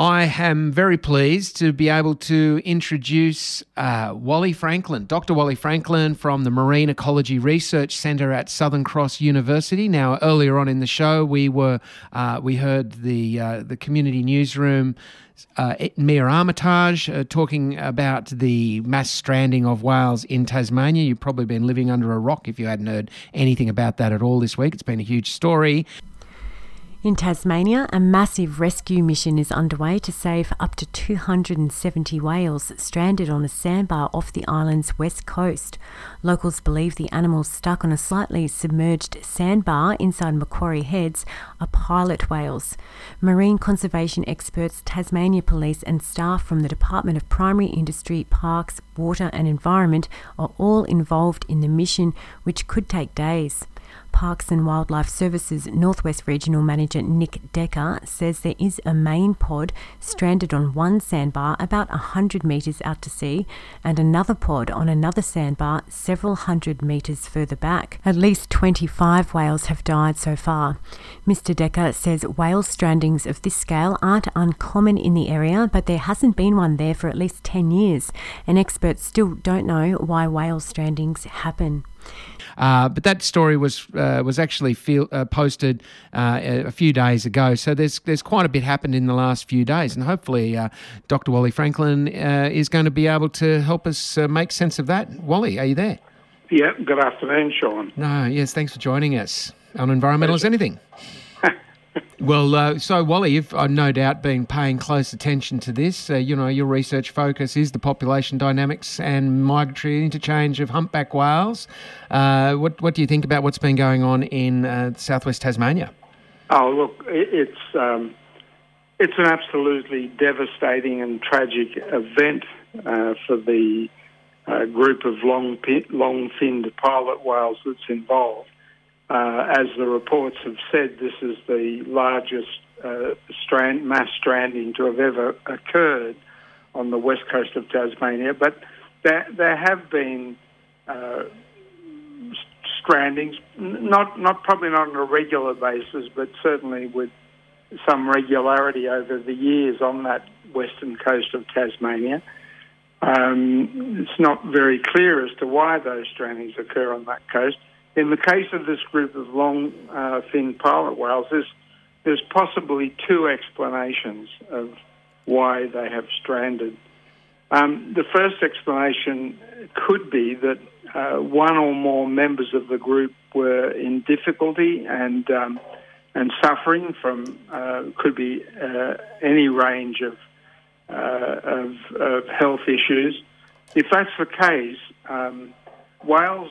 I am very pleased to be able to introduce uh, Wally Franklin, Dr. Wally Franklin from the Marine Ecology Research Centre at Southern Cross University. Now, earlier on in the show, we were uh, we heard the uh, the community newsroom. Uh, Mia Armitage uh, talking about the mass stranding of whales in Tasmania. You've probably been living under a rock if you hadn't heard anything about that at all this week. It's been a huge story. In Tasmania, a massive rescue mission is underway to save up to 270 whales stranded on a sandbar off the island's west coast. Locals believe the animals stuck on a slightly submerged sandbar inside Macquarie Heads are pilot whales. Marine conservation experts, Tasmania Police, and staff from the Department of Primary Industry, Parks, Water and Environment are all involved in the mission, which could take days. Parks and Wildlife Services Northwest Regional Manager Nic Deka says there is a main pod stranded on one sandbar about 100 metres out to sea and another pod on another sandbar several hundred metres further back. At least 25 whales have died so far. Mr. Deka says whale strandings of this scale aren't uncommon in the area, but there hasn't been one there for at least 10 years, and experts still don't know why whale strandings happen. Uh, but that story was uh, was actually feel, uh, posted uh, a few days ago. So there's there's quite a bit happened in the last few days, and hopefully uh, Dr. Wally Franklin uh, is going to be able to help us make sense of that. Wally, are you there? Yeah. Good afternoon, Sean. No. Yes. Thanks for joining us on Environmental as Anything. Well, uh, so Wally, you've uh, no doubt been paying close attention to this. Uh, you know, your research focus is the population dynamics and migratory interchange of humpback whales. Uh, what what do you think about what's been going on in uh, southwest Tasmania? Oh, look, it's um, it's an absolutely devastating and tragic event uh, for the group of long long finned pilot whales that's involved. Uh, as the reports have said, this is the largest uh, strand, mass stranding to have ever occurred on the west coast of Tasmania. But there, there have been uh, strandings, not, not probably not on a regular basis, but certainly with some regularity over the years on that western coast of Tasmania. Um, it's not very clear as to why those strandings occur on that coast. In the case of this group of long uh, fin pilot whales, there's, there's possibly two explanations of why they have stranded. Um, the first explanation could be that uh, one or more members of the group were in difficulty and um, and suffering from uh, could be uh, any range of, uh, of, of health issues. If that's the case, um, whales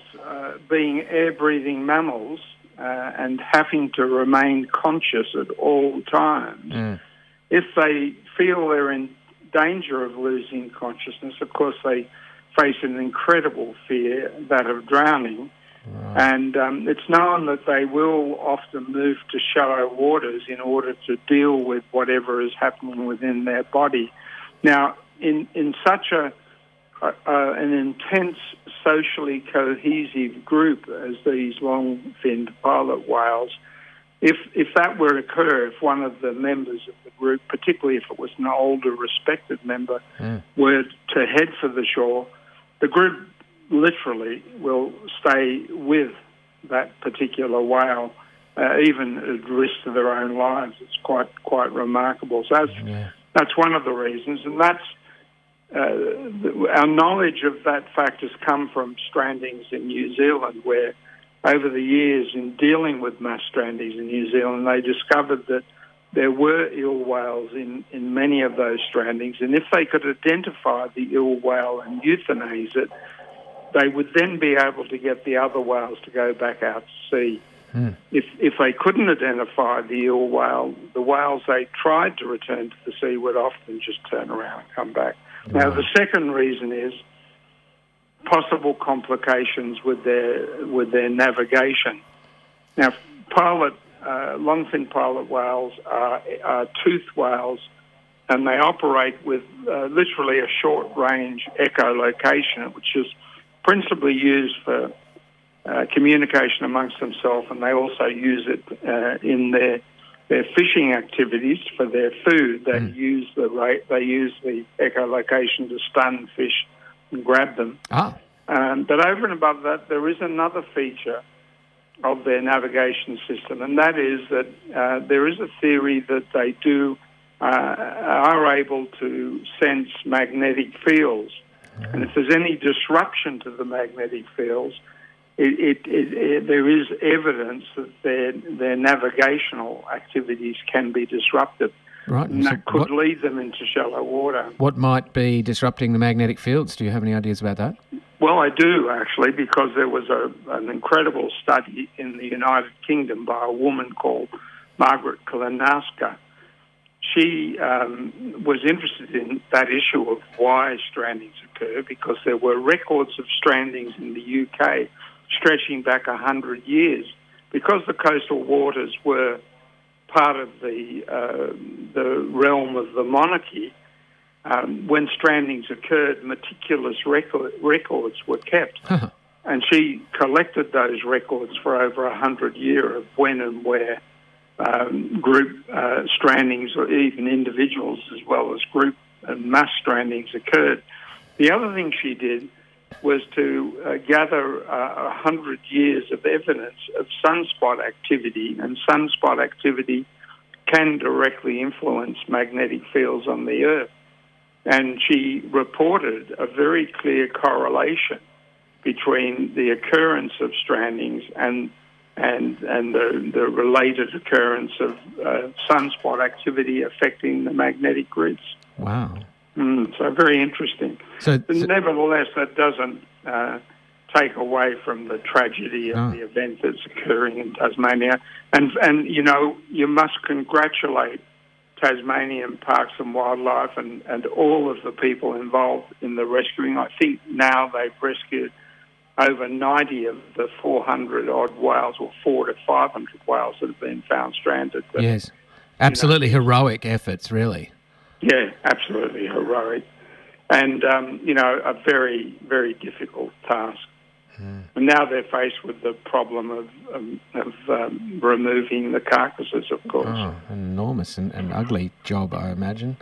being air breathing mammals uh, and having to remain conscious at all times, mm. if they feel they're in danger of losing consciousness, of course, they face an incredible fear, that of drowning. Right. And um, it's known that they will often move to shallow waters in order to deal with whatever is happening within their body. Now, in, in such a uh, an intense socially cohesive group as these long-finned pilot whales. If if that were to occur, if one of the members of the group, particularly if it was an older, respected member, mm. were to head for the shore, the group literally will stay with that particular whale, uh, even at risk to their own lives. It's quite quite remarkable. So that's yeah. that's one of the reasons, and that's our knowledge of that fact has come from strandings in New Zealand, where over the years in dealing with mass strandings in New Zealand, they discovered that there were ill whales in, in many of those strandings, and if they could identify the ill whale and euthanize it, they would then be able to get the other whales to go back out to sea. Mm. If if they couldn't identify the ill whale, the whales they tried to return to the sea would often just turn around and come back. Now, the second reason is possible complications with their with their navigation. Now, pilot uh, longfin pilot whales are, are toothed whales, and they operate with uh, literally a short range echolocation, which is principally used for uh, communication amongst themselves, and they also use it uh, in their their fishing activities for their food. They mm. use the they use the echolocation to stun fish and grab them. Ah. Um, but over and above that, there is another feature of their navigation system, and that is that uh, there is a theory that they do uh, are able to sense magnetic fields, mm. and if there's any disruption to the magnetic fields, it, it, it, there is evidence that their their navigational activities can be disrupted. Right. And that could what, lead them into shallow water. What might be disrupting the magnetic fields? Do you have any ideas about that? Well, I do actually, because there was a, an incredible study in the United Kingdom by a woman called Margaret Klinowska. She um, was interested in that issue of why strandings occur because there were records of strandings in the UK stretching back a hundred years. Because the coastal waters were part of the uh, the realm of the monarchy, um, when strandings occurred, meticulous record, records were kept. And she collected those records for over a hundred years of when and where um, group uh, strandings or even individuals as well as group and mass strandings occurred. The other thing she did was to uh, gather uh, a uh, hundred years of evidence of sunspot activity, and sunspot activity can directly influence magnetic fields on the Earth. And she reported a very clear correlation between the occurrence of strandings and and and the, the related occurrence of uh, sunspot activity affecting the magnetic grids. Wow. Mm, so very interesting. So, so nevertheless, that doesn't uh, take away from the tragedy of oh. the event that's occurring in Tasmania. And and you know you must congratulate Tasmanian Parks and Wildlife and, and all of the people involved in the rescuing. I think now they've rescued over 90 of the 400 odd whales, or four to 500 whales that have been found stranded. But, yes, absolutely you know, heroic efforts, really. Yeah, absolutely heroic. And, um, you know, a very, very difficult task. Mm. And now they're faced with the problem of, um, of um, removing the carcasses, of course. Oh, an enormous and, and ugly job, I imagine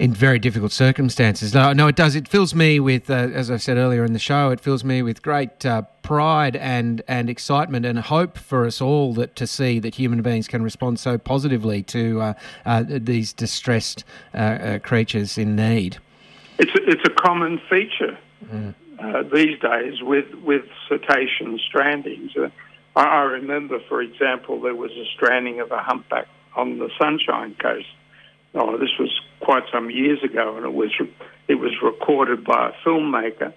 in very difficult circumstances. No, no, it does. It fills me with, uh, as I said earlier in the show, it fills me with great uh, pride and and excitement and hope for us all that to see that human beings can respond so positively to uh, uh these distressed uh, uh, creatures in need. It's a, it's a common feature mm. these days with with cetacean strandings. I remember, for example, there was a stranding of a humpback on the Sunshine Coast oh, this was quite some years ago, and it was it was recorded by a filmmaker,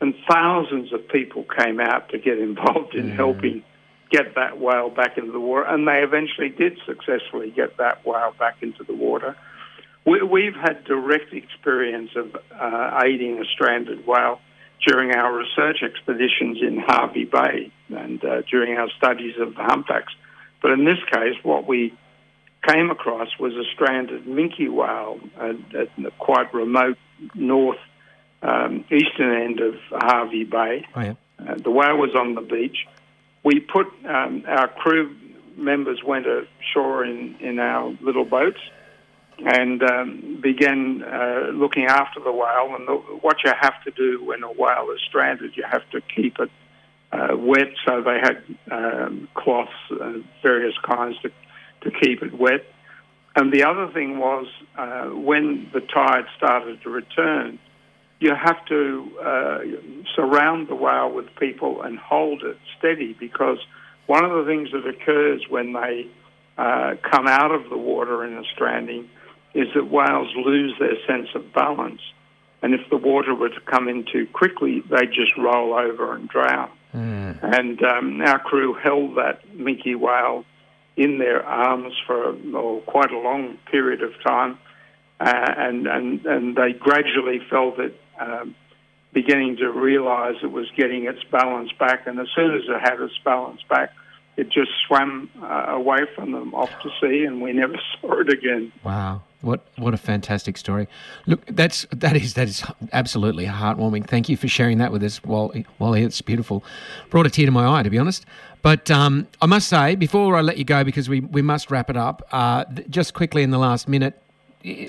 and thousands of people came out to get involved in mm. helping get that whale back into the water, and they eventually did successfully get that whale back into the water. We, have had direct experience of uh, aiding a stranded whale during our research expeditions in Hervey Bay and uh, during our studies of the humpbacks. But in this case, what we came across was a stranded minke whale at, at the quite remote north um, eastern end of Hervey Bay. Oh, yeah. uh, the whale was on the beach. We put um, our crew members went ashore in, in our little boats and um, began uh, looking after the whale. And the, what you have to do when a whale is stranded, you have to keep it uh, wet. So they had um, cloths, uh, various kinds to to keep it wet. And the other thing was uh, when the tide started to return, you have to uh, surround the whale with people and hold it steady because one of the things that occurs when they uh, come out of the water in a stranding is that whales lose their sense of balance. And if the water were to come in too quickly, they just roll over and drown. Mm. And um, our crew held that minke whale in their arms for oh, quite a long period of time, uh, and, and, and they gradually felt it um, beginning to realise it was getting its balance back, and as soon as it had its balance back, it just swam uh, away from them off to sea, and we never saw it again. Wow. What what a fantastic story! Look, that's that is that is absolutely heartwarming. Thank you for sharing that with us, Wally. Wally, it's beautiful. Brought a tear to my eye, to be honest. But um, I must say, before I let you go, because we, we must wrap it up, uh, just quickly in the last minute,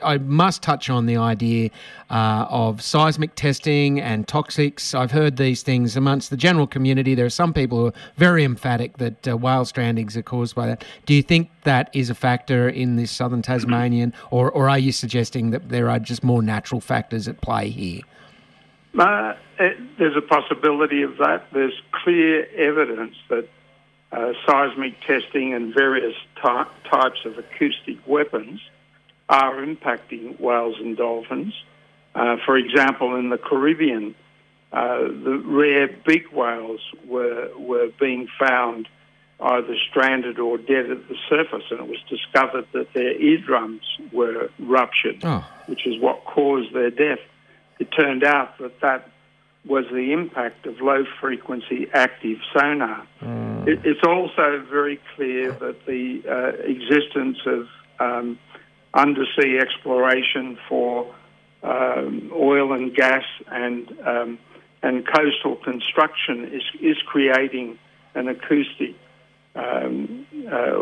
I must touch on the idea uh, of seismic testing and toxics. I've heard these things amongst the general community. There are some people who are very emphatic that uh, whale strandings are caused by that. Do you think that is a factor in this southern Tasmanian, or, or are you suggesting that there are just more natural factors at play here? Uh, it, there's a possibility of that. There's clear evidence that uh, seismic testing and various ty- types of acoustic weapons are impacting whales and dolphins. Uh, for example, in the Caribbean, uh, the rare big whales were were being found either stranded or dead at the surface, and it was discovered that their eardrums were ruptured, oh. which is what caused their death. It turned out that that was the impact of low frequency active sonar. Mm. It, it's also very clear that the uh, existence of um, undersea exploration for um, oil and gas and um, and coastal construction is is creating an acoustic um, uh,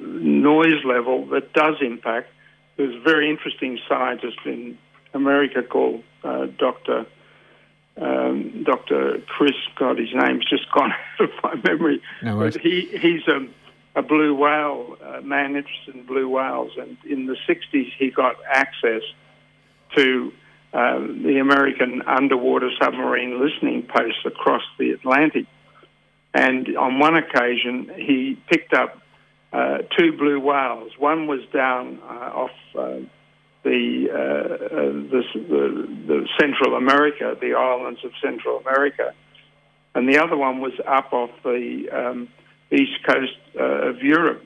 noise level that does impact. There's a very interesting scientist in America called uh, Dr. Um, Dr. Chris, God, his name's just gone out of my memory. No but he, he's a a blue whale, uh, man interested in blue whales, and in the 60s he got access to um, the American underwater submarine listening posts across the Atlantic. And on one occasion, he picked up uh, two blue whales. One was down uh, off uh, the, uh, uh, the, the, the Central America, the islands of Central America, and the other one was up off the um, east coast uh, of Europe,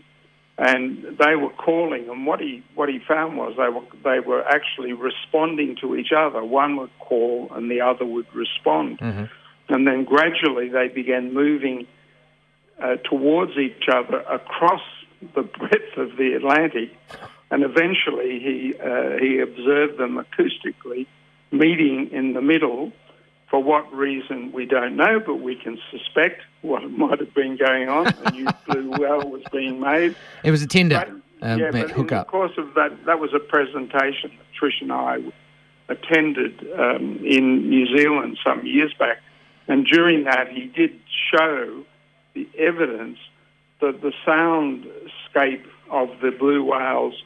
and they were calling. And what he what he found was they were they were actually responding to each other. One would call, and the other would respond. Mm-hmm. And then gradually they began moving uh, towards each other across the breadth of the Atlantic, and eventually he uh, he observed them acoustically meeting in the middle for what reason, we don't know, but we can suspect what might have been going on. A new blue well was being made. It was a tender but, uh, yeah, but in the course of that, that was a presentation that Trish and I attended um, in New Zealand some years back. And during that, he did show the evidence that the soundscape of the blue whales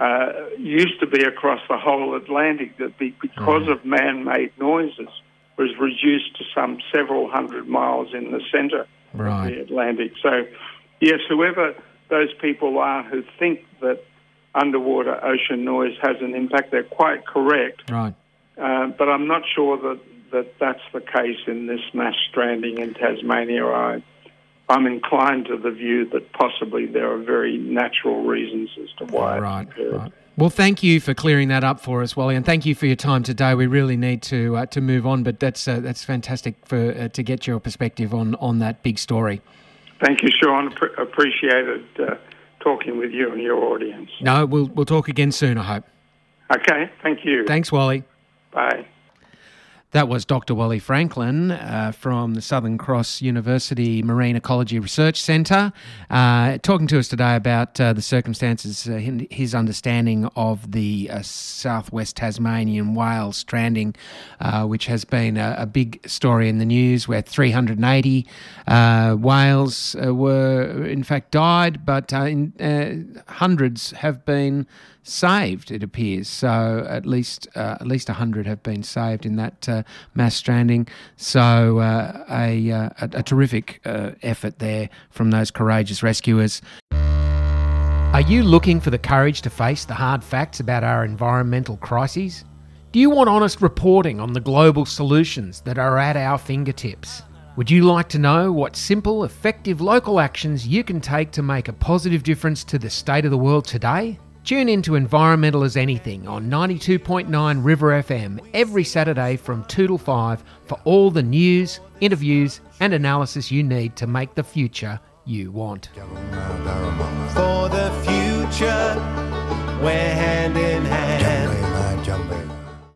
uh, used to be across the whole Atlantic, that because mm. of man made noises, was reduced to some several hundred miles in the centre right. of the Atlantic. So, yes, whoever those people are who think that underwater ocean noise has an impact, they're quite correct. Right. Uh, but I'm not sure that, that that's the case in this mass stranding in Tasmania. I, I'm inclined to the view that possibly there are very natural reasons as to why right, right. Well, thank you for clearing that up for us, Wally, and thank you for your time today. We really need to uh, to move on, but that's uh, that's fantastic for uh, to get your perspective on on that big story. Thank you, Sean. appreciated uh, talking with you and your audience. No, we'll we'll talk again soon. I hope. Okay. Thank you. Thanks, Wally. Bye. That was Dr. Wally Franklin uh, from the Southern Cross University Marine Ecology Research Centre, uh, talking to us today about uh, the circumstances, uh, his understanding of the uh, southwest Tasmanian whale stranding, uh, which has been a, a, big story in the news, where 380 whales were, in fact, died, but in, hundreds have been saved. It appears so. At least uh, at least hundred have been saved in that uh, mass stranding. So uh, a, uh, a, a terrific uh, effort there from those courageous rescuers. Are you looking for the courage to face the hard facts about our environmental crises? Do you want honest reporting on the global solutions that are at our fingertips? Would you like to know what simple, effective local actions you can take to make a positive difference to the state of the world today? Tune in to Environmental as Anything on 92.9 River FM every Saturday from 2 to 5 for all the news, interviews, and analysis you need to make the future you want. For the future, we're hand in hand.